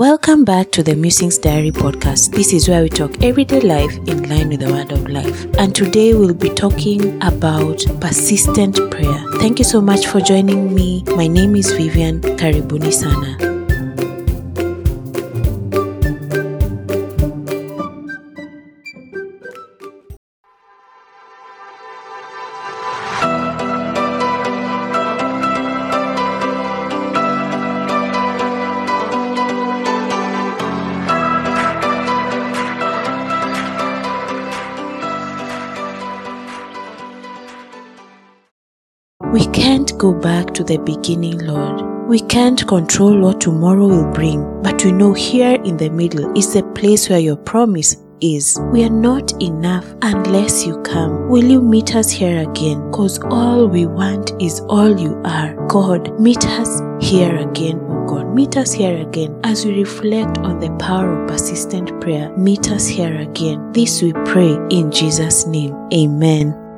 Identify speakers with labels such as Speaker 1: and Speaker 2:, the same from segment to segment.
Speaker 1: Welcome back to the Musings Diary podcast. This is where we talk everyday life in line with the word of life. And today we'll be talking about persistent prayer. Thank you so much for joining me. My name is Vivian Karibuni Sana. To the beginning, Lord. We can't control what tomorrow will bring, but we know here in the middle is the place where your promise is. We are not enough unless you come. Will you meet us here again? Because all we want is all you are. God, meet us here again, oh God. Meet us here again as we reflect on the power of persistent prayer. Meet us here again. This we pray in Jesus' name. Amen.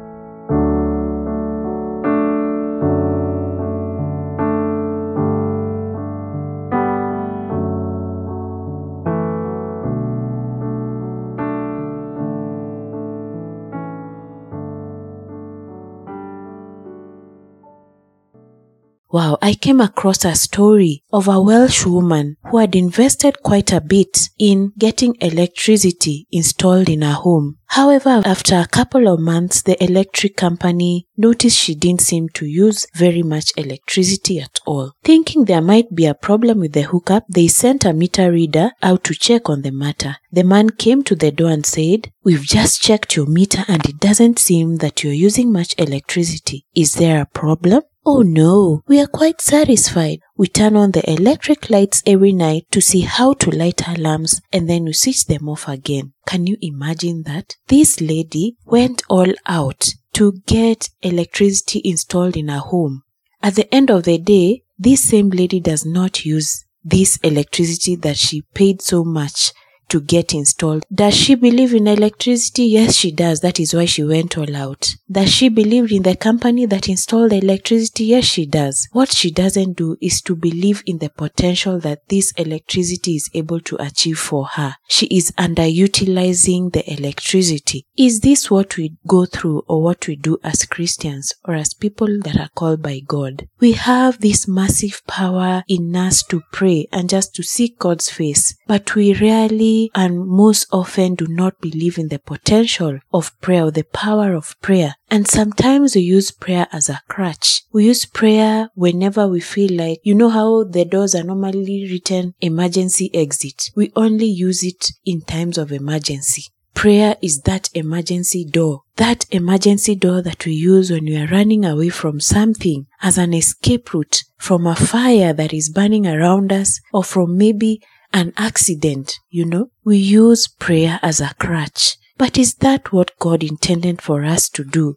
Speaker 1: Wow, I came across a story of a Welsh woman who had invested quite a bit in getting electricity installed in her home. However, after a couple of months, the electric company noticed she didn't seem to use very much electricity at all. Thinking there might be a problem with the hookup, they sent a meter reader out to check on the matter. The man came to the door and said, We've just checked your meter and it doesn't seem that you're using much electricity. Is there a problem? Oh no, we are quite satisfied. We turn on the electric lights every night to see how to light our lamps and then we switch them off again. Can you imagine that? This lady went all out to get electricity installed in her home. At the end of the day, this same lady does not use this electricity that she paid so much to get installed. Does she believe in electricity? Yes, she does. That is why she went all out. Does she believe in the company that installed the electricity? Yes, she does. What she doesn't do is to believe in the potential that this electricity is able to achieve for her. She is underutilizing the electricity. Is this what we go through or what we do as Christians or as people that are called by God? We have this massive power in us to pray and just to seek God's face, but we rarely and most often do not believe in the potential of prayer or the power of prayer. And sometimes we use prayer as a crutch. We use prayer whenever we feel like, you know how the doors are normally written emergency exit. We only use it in times of emergency. Prayer is that emergency door, that emergency door that we use when we are running away from something as an escape route from a fire that is burning around us or from maybe an accident, you know? We use prayer as a crutch. But is that what God intended for us to do?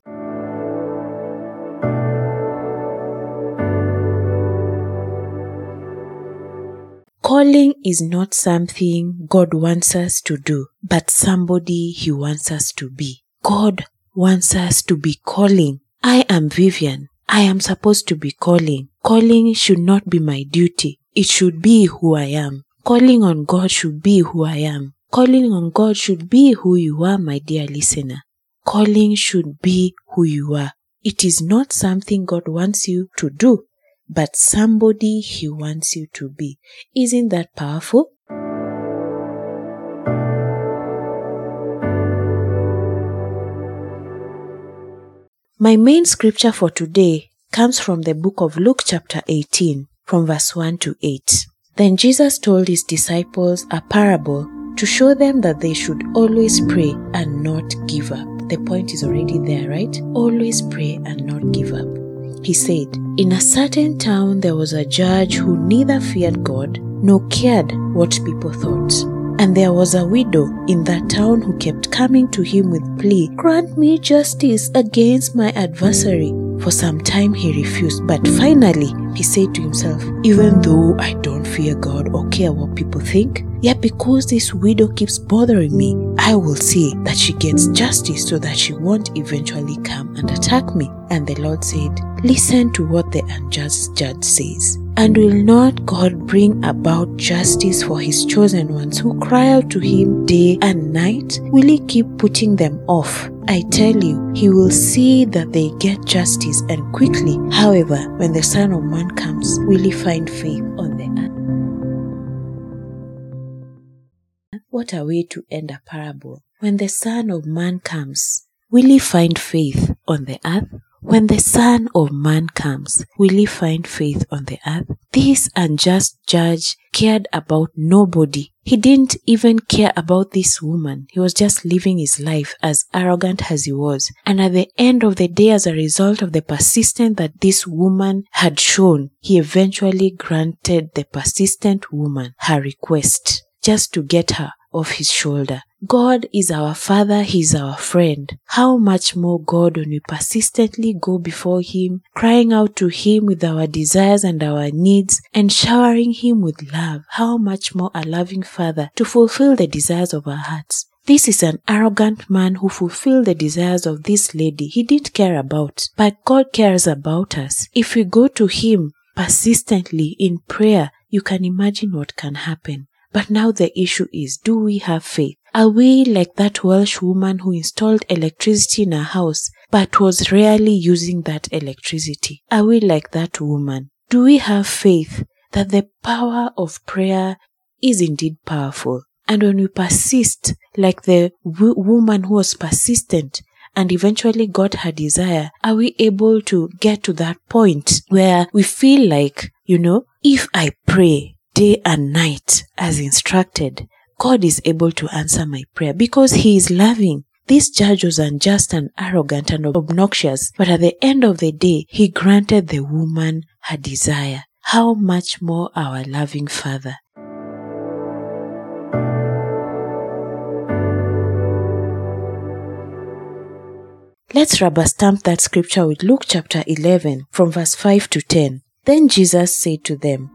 Speaker 1: Calling is not something God wants us to do, but somebody He wants us to be. God wants us to be calling. I am Vivian. I am supposed to be calling. Calling should not be my duty. It should be who I am. Calling on God should be who I am. Calling on God should be who you are, my dear listener. Calling should be who you are. It is not something God wants you to do, but somebody He wants you to be. Isn't that powerful? My main scripture for today comes from the book of Luke, chapter 18, from verse 1 to 8. Then Jesus told his disciples a parable to show them that they should always pray and not give up. The point is already there, right? Always pray and not give up. He said, In a certain town there was a judge who neither feared God nor cared what people thought. And there was a widow in that town who kept coming to him with plea, Grant me justice against my adversary. For some time he refused, but finally he said to himself, Even though I don't fear God or care what people think, yet because this widow keeps bothering me, I will see that she gets justice so that she won't eventually come and attack me. And the Lord said, Listen to what the unjust judge says. And will not God bring about justice for his chosen ones who cry out to him day and night? Will he keep putting them off? I tell you, he will see that they get justice and quickly. However, when the Son of Man comes, will he find faith on the earth? What a way to end a parable. When the Son of Man comes, will he find faith on the earth? When the Son of Man comes, will he find faith on the earth? This unjust judge cared about nobody. He didn't even care about this woman. He was just living his life as arrogant as he was. And at the end of the day, as a result of the persistence that this woman had shown, he eventually granted the persistent woman her request just to get her off his shoulder. God is our Father, He is our friend. How much more God when we persistently go before Him, crying out to Him with our desires and our needs, and showering Him with love. How much more a loving Father to fulfill the desires of our hearts. This is an arrogant man who fulfilled the desires of this lady he didn't care about. But God cares about us. If we go to Him persistently in prayer, you can imagine what can happen. But now the issue is, do we have faith? Are we like that Welsh woman who installed electricity in her house but was rarely using that electricity? Are we like that woman? Do we have faith that the power of prayer is indeed powerful? And when we persist, like the w- woman who was persistent and eventually got her desire, are we able to get to that point where we feel like, you know, if I pray day and night as instructed, God is able to answer my prayer because He is loving. This judge was unjust and arrogant and obnoxious, but at the end of the day, He granted the woman her desire. How much more our loving Father? Let's rubber stamp that scripture with Luke chapter 11 from verse 5 to 10. Then Jesus said to them,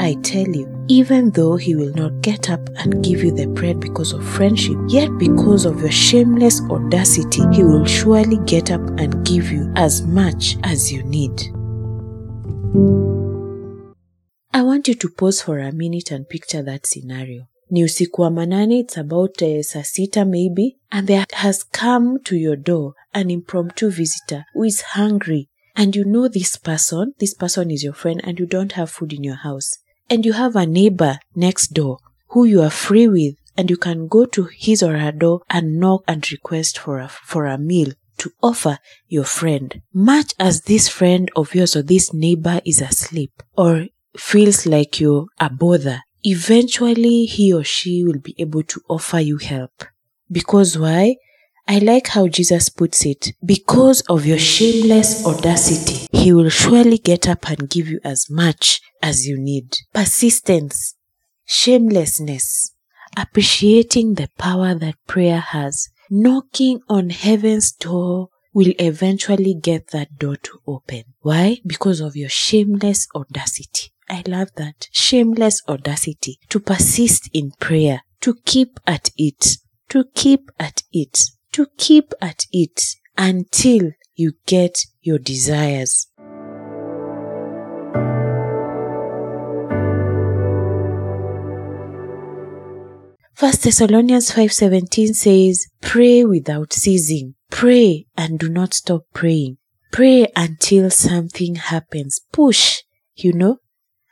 Speaker 1: I tell you, even though he will not get up and give you the bread because of friendship, yet because of your shameless audacity, he will surely get up and give you as much as you need. I want you to pause for a minute and picture that scenario. Ni usiku wa manane, it's about uh, saa sita maybe, and there has come to your door an impromptu visitor who is hungry. And you know this person, this person is your friend, and you don't have food in your house and you have a neighbor next door who you are free with and you can go to his or her door and knock and request for a, for a meal to offer your friend. Much as this friend of yours or this neighbor is asleep or feels like you're a bother, eventually he or she will be able to offer you help. Because why? I like how Jesus puts it. Because of your shameless audacity, he will surely get up and give you as much as you need. Persistence, shamelessness, appreciating the power that prayer has, knocking on heaven's door will eventually get that door to open. Why? Because of your shameless audacity. I love that. Shameless audacity to persist in prayer, to keep at it, to keep at it, to keep at it until you get your desires. First Thessalonians 5:17 says, "Pray without ceasing. Pray and do not stop praying. Pray until something happens. Push, you know?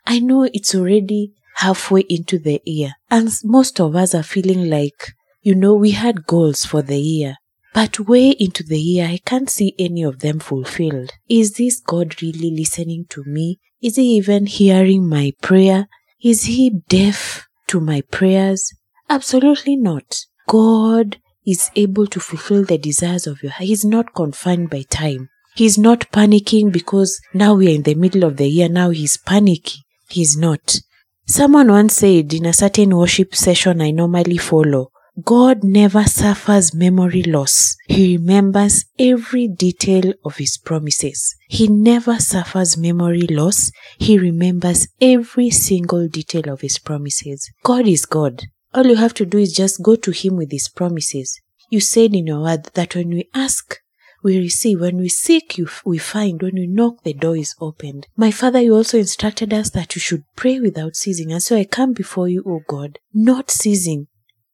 Speaker 1: I know it's already halfway into the year and most of us are feeling like, you know, we had goals for the year. But way into the year, I can't see any of them fulfilled. Is this God really listening to me? Is He even hearing my prayer? Is He deaf to my prayers? Absolutely not. God is able to fulfill the desires of your heart. He's not confined by time. He's not panicking because now we are in the middle of the year. Now he's panicking. He's not. Someone once said in a certain worship session I normally follow, God never suffers memory loss. He remembers every detail of His promises. He never suffers memory loss. He remembers every single detail of His promises. God is God. All you have to do is just go to Him with His promises. You said in your word that when we ask, we receive. When we seek, you, we find. When we knock, the door is opened. My Father, you also instructed us that you should pray without ceasing. And so I come before you, O God, not ceasing,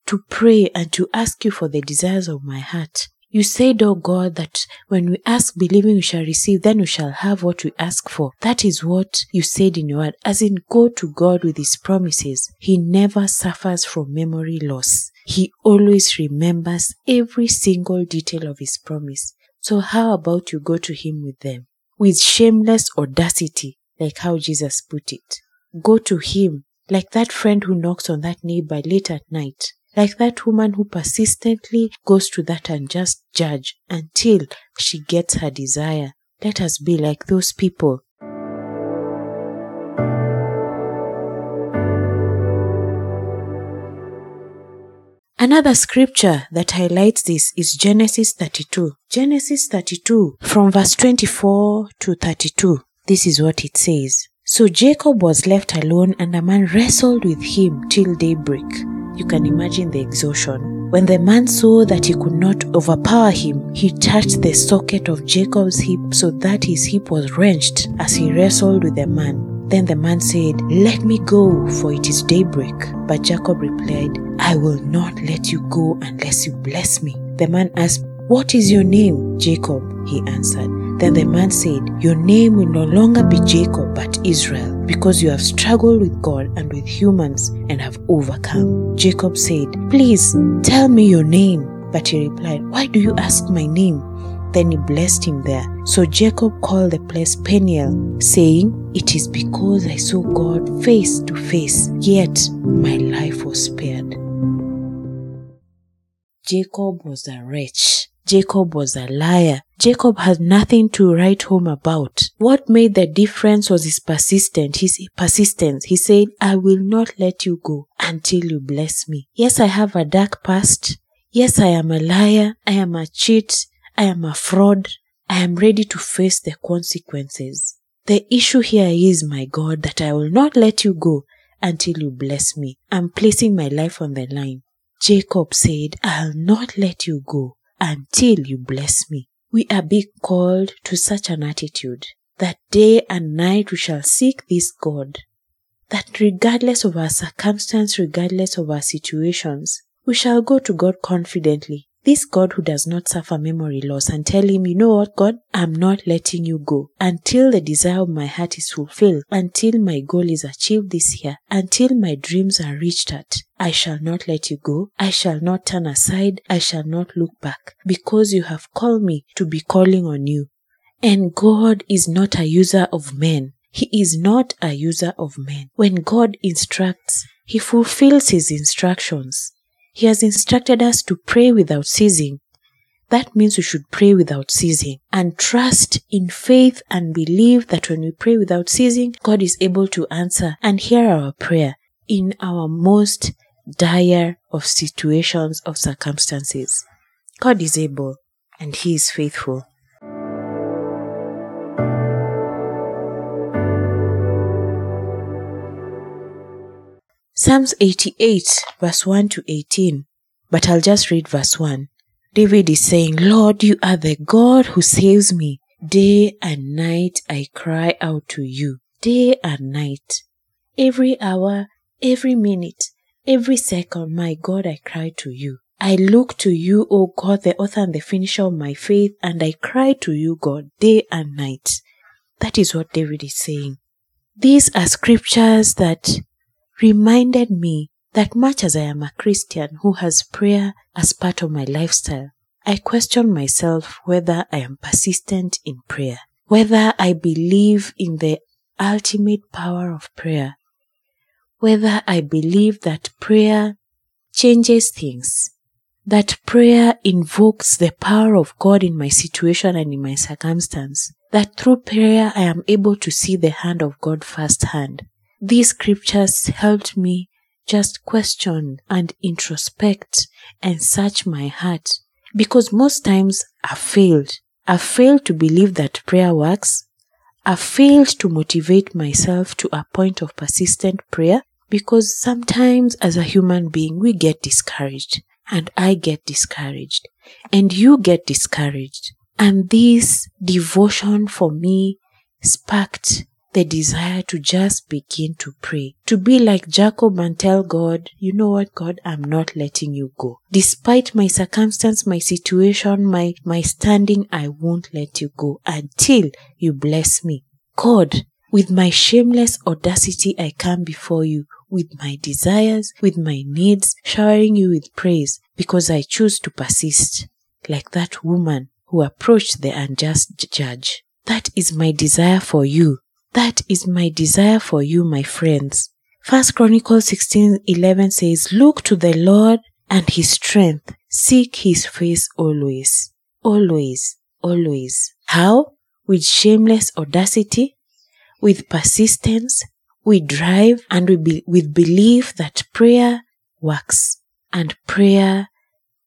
Speaker 1: to pray and to ask you for the desires of my heart. You said, O God, that when we ask believing we shall receive, then we shall have what we ask for. That is what you said in your word. As in, go to God with his promises. He never suffers from memory loss. He always remembers every single detail of his promise. So how about you go to him with them? With shameless audacity, like how Jesus put it. Go to him, like that friend who knocks on that neighbor late at night. Like that woman who persistently goes to that unjust judge until she gets her desire. Let us be like those people Another scripture that highlights this is Genesis 32. Genesis 32 from verse 24 to 32. This is what it says. So Jacob was left alone and a man wrestled with him till daybreak. You can imagine the exhaustion. When the man saw that he could not overpower him, he touched the socket of Jacob's hip so that his hip was wrenched as he wrestled with the man. Then the man said, Let me go, for it is daybreak. But Jacob replied, I will not let you go unless you bless me. The man asked, What is your name? Jacob, he answered. Then the man said, Your name will no longer be Jacob, but Israel, because you have struggled with God and with humans and have overcome. Jacob said, Please tell me your name. But he replied, Why do you ask my name? Then he blessed him there. So Jacob called the place Peniel, saying, It is because I saw God face to face, yet my life was spared. Jacob was a wretch. Jacob was a liar. Jacob had nothing to write home about. What made the difference was his persistence. His persistence. He said, I will not let you go until you bless me. Yes, I have a dark past. Yes, I am a liar. I am a cheat. I am a fraud. I am ready to face the consequences. The issue here is, my God, that I will not let you go until you bless me. I'm placing my life on the line. Jacob said, I'll not let you go until you bless me. We are being called to such an attitude that day and night we shall seek this God. That regardless of our circumstance, regardless of our situations, we shall go to God confidently this God who does not suffer memory loss and tell him, you know what, God, I'm not letting you go until the desire of my heart is fulfilled, until my goal is achieved this year, until my dreams are reached at. I shall not let you go. I shall not turn aside. I shall not look back because you have called me to be calling on you. And God is not a user of men. He is not a user of men. When God instructs, He fulfills His instructions. He has instructed us to pray without ceasing. That means we should pray without ceasing and trust in faith and believe that when we pray without ceasing, God is able to answer and hear our prayer in our most dire of situations of circumstances. God is able and He is faithful. Psalms 88, verse 1 to 18. But I'll just read verse 1. David is saying, Lord, you are the God who saves me. Day and night I cry out to you. Day and night. Every hour, every minute, every second, my God, I cry to you. I look to you, O God, the author and the finisher of my faith, and I cry to you, God, day and night. That is what David is saying. These are scriptures that reminded me that much as I am a Christian who has prayer as part of my lifestyle, I question myself whether I am persistent in prayer, whether I believe in the ultimate power of prayer, whether I believe that prayer changes things, that prayer invokes the power of God in my situation and in my circumstance, that through prayer I am able to see the hand of God firsthand, these scriptures helped me just question and introspect and search my heart. Because most times I failed. I failed to believe that prayer works. I failed to motivate myself to a point of persistent prayer because sometimes as a human being we get discouraged and I get discouraged and you get discouraged. And this devotion for me sparked the desire to just begin to pray, to be like Jacob and tell God, you know what, God, I'm not letting you go. Despite my circumstance, my situation, my, my standing, I won't let you go until you bless me. God, with my shameless audacity, I come before you with my desires, with my needs, showering you with praise because I choose to persist like that woman who approached the unjust judge. That is my desire for you that is my desire for you, my friends. First Chronicles 16:11 says, "Look to the Lord and his strength. Seek his face always. Always, always." How? With shameless audacity, with persistence, we drive, and we be- with belief that prayer works and prayer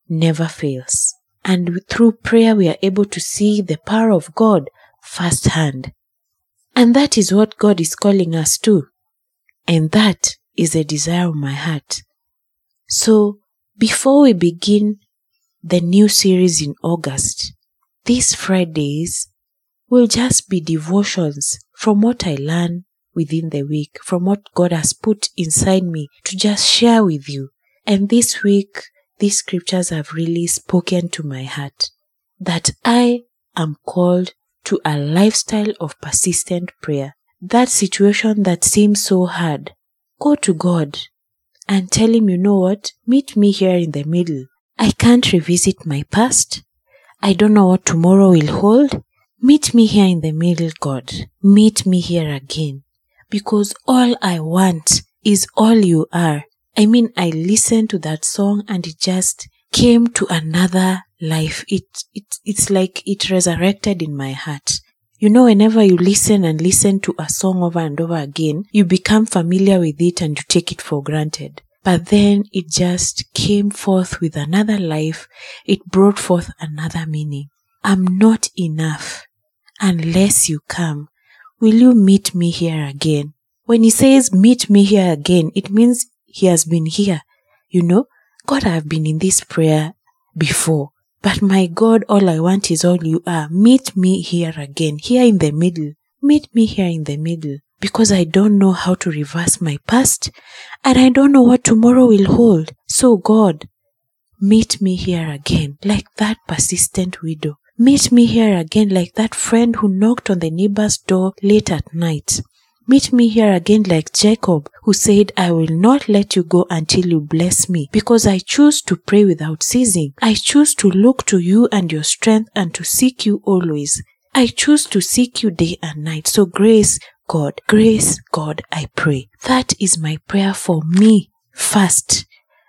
Speaker 1: never fails. And through prayer, we are able to see the power of God firsthand. And that is what God is calling us to. And that is a desire of my heart. So before we begin the new series in August, these Fridays will just be devotions from what I learn within the week, from what God has put inside me to just share with you. And this week, these scriptures have really spoken to my heart that I am called to a lifestyle of persistent prayer. That situation that seems so hard, go to God and tell Him, you know what, meet me here in the middle. I can't revisit my past. I don't know what tomorrow will hold. Meet me here in the middle, God. Meet me here again. Because all I want is all you are. I mean, I listened to that song and it just came to another life. It, it, it's like it resurrected in my heart. You know, whenever you listen and listen to a song over and over again, you become familiar with it and you take it for granted. But then it just came forth with another life. It brought forth another meaning. I'm not enough unless you come. Will you meet me here again? When he says meet me here again, it means he has been here. You know, God, I've been in this prayer before. But my God, all I want is all you are. Meet me here again, here in the middle. Meet me here in the middle. Because I don't know how to reverse my past and I don't know what tomorrow will hold. So God, meet me here again, like that persistent widow. Meet me here again, like that friend who knocked on the neighbor's door late at night. Meet me here again like Jacob, who said, I will not let you go until you bless me, because I choose to pray without ceasing. I choose to look to you and your strength and to seek you always. I choose to seek you day and night. So grace, God, grace, God, I pray. That is my prayer for me first,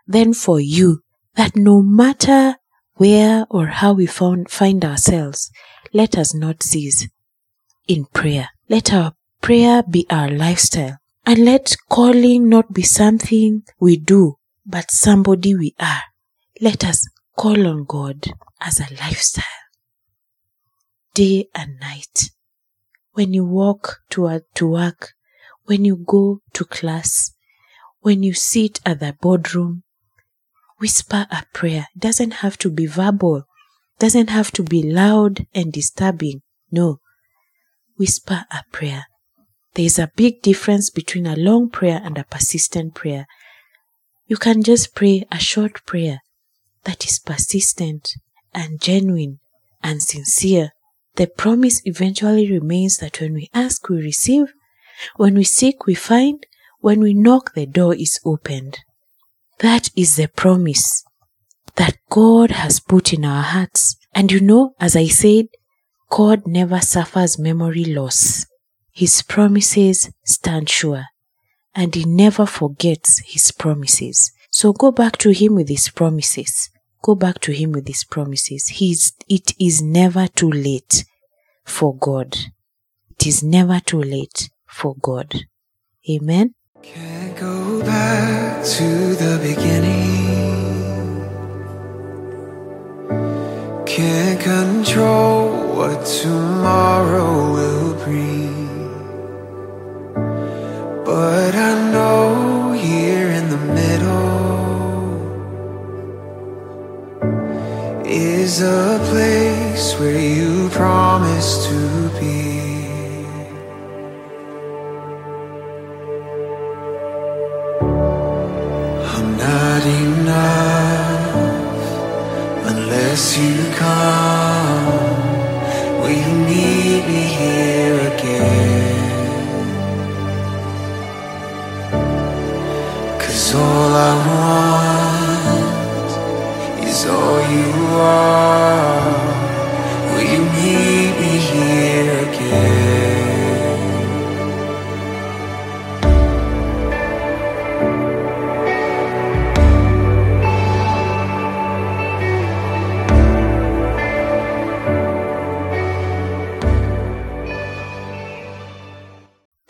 Speaker 1: then for you, that no matter where or how we found, find ourselves, let us not cease in prayer. Let our prayer be our lifestyle. And let calling not be something we do, but somebody we are. Let us call on God as a lifestyle. Day and night. When you walk to, uh, to work, when you go to class, when you sit at the boardroom, whisper a prayer. It doesn't have to be verbal, doesn't have to be loud and disturbing. No, whisper a prayer. There is a big difference between a long prayer and a persistent prayer. You can just pray a short prayer that is persistent and genuine and sincere. The promise eventually remains that when we ask, we receive. When we seek, we find. When we knock, the door is opened. That is the promise that God has put in our hearts. And you know, as I said, God never suffers memory loss. His promises stand sure and he never forgets his promises. So go back to him with his promises. Go back to him with his promises. It is never too late for God. It is never too late for God. Amen.
Speaker 2: Can't go back to the beginning. Can't control what tomorrow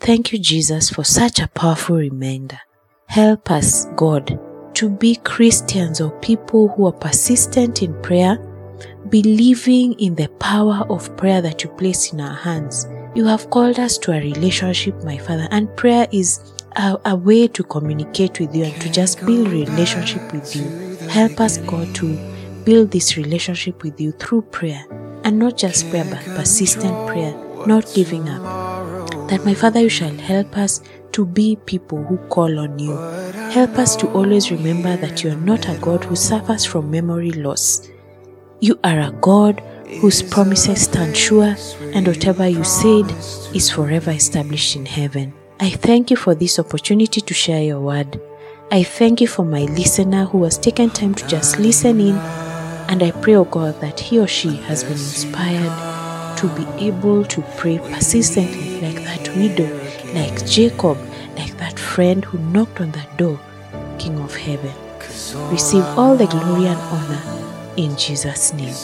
Speaker 1: Thank you, Jesus, for such a powerful reminder. Help us, God, to be Christians or people who are persistent in prayer, believing in the power of prayer that you place in our hands. You have called us to a relationship, my Father, and prayer is a, a way to communicate with you and to just build relationship with you. Help us, God, to build this relationship with you through prayer, and not just prayer, but persistent prayer, not giving up that my Father, you shall help us to be people who call on you. Help us to always remember that you are not a God who suffers from memory loss. You are a God whose promises stand sure, and whatever you said is forever established in heaven. I thank you for this opportunity to share your word. I thank you for my listener who has taken time to just listen in, and I pray, O God, that he or she has been inspired to be able to pray persistently like that widow, like Jacob, like that friend who knocked on that door, King of heaven. Receive all the glory and honor in Jesus' name.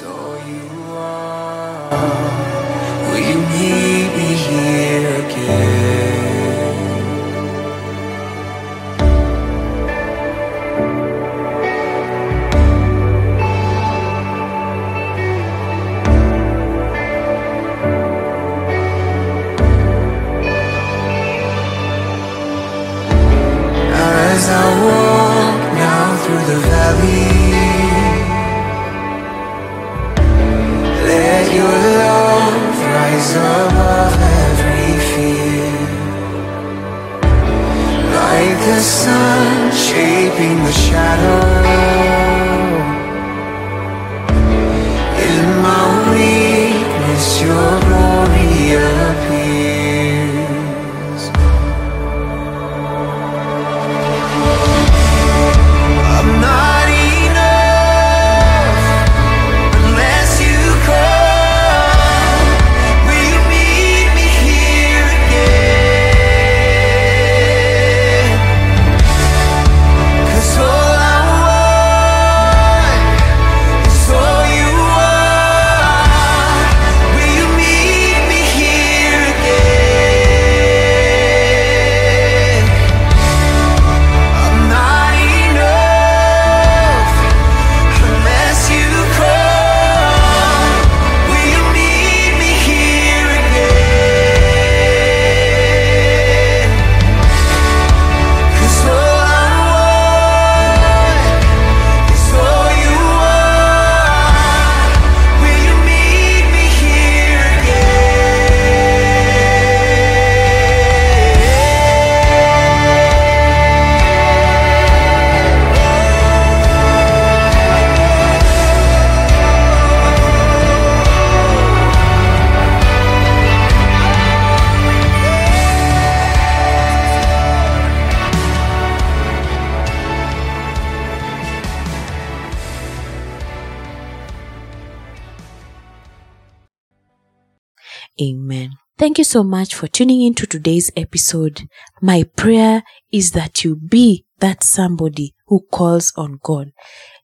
Speaker 1: Thank you so much for tuning in to today's episode. My prayer is that you be that somebody who calls on God.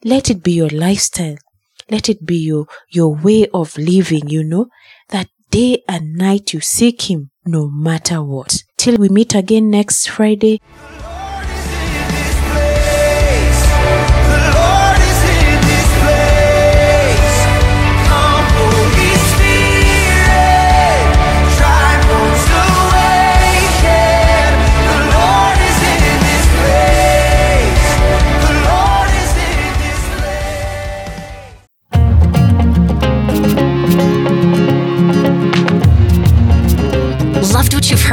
Speaker 1: Let it be your lifestyle. Let it be your, your way of living, you know, that day and night you seek Him no matter what. Till we meet again next Friday,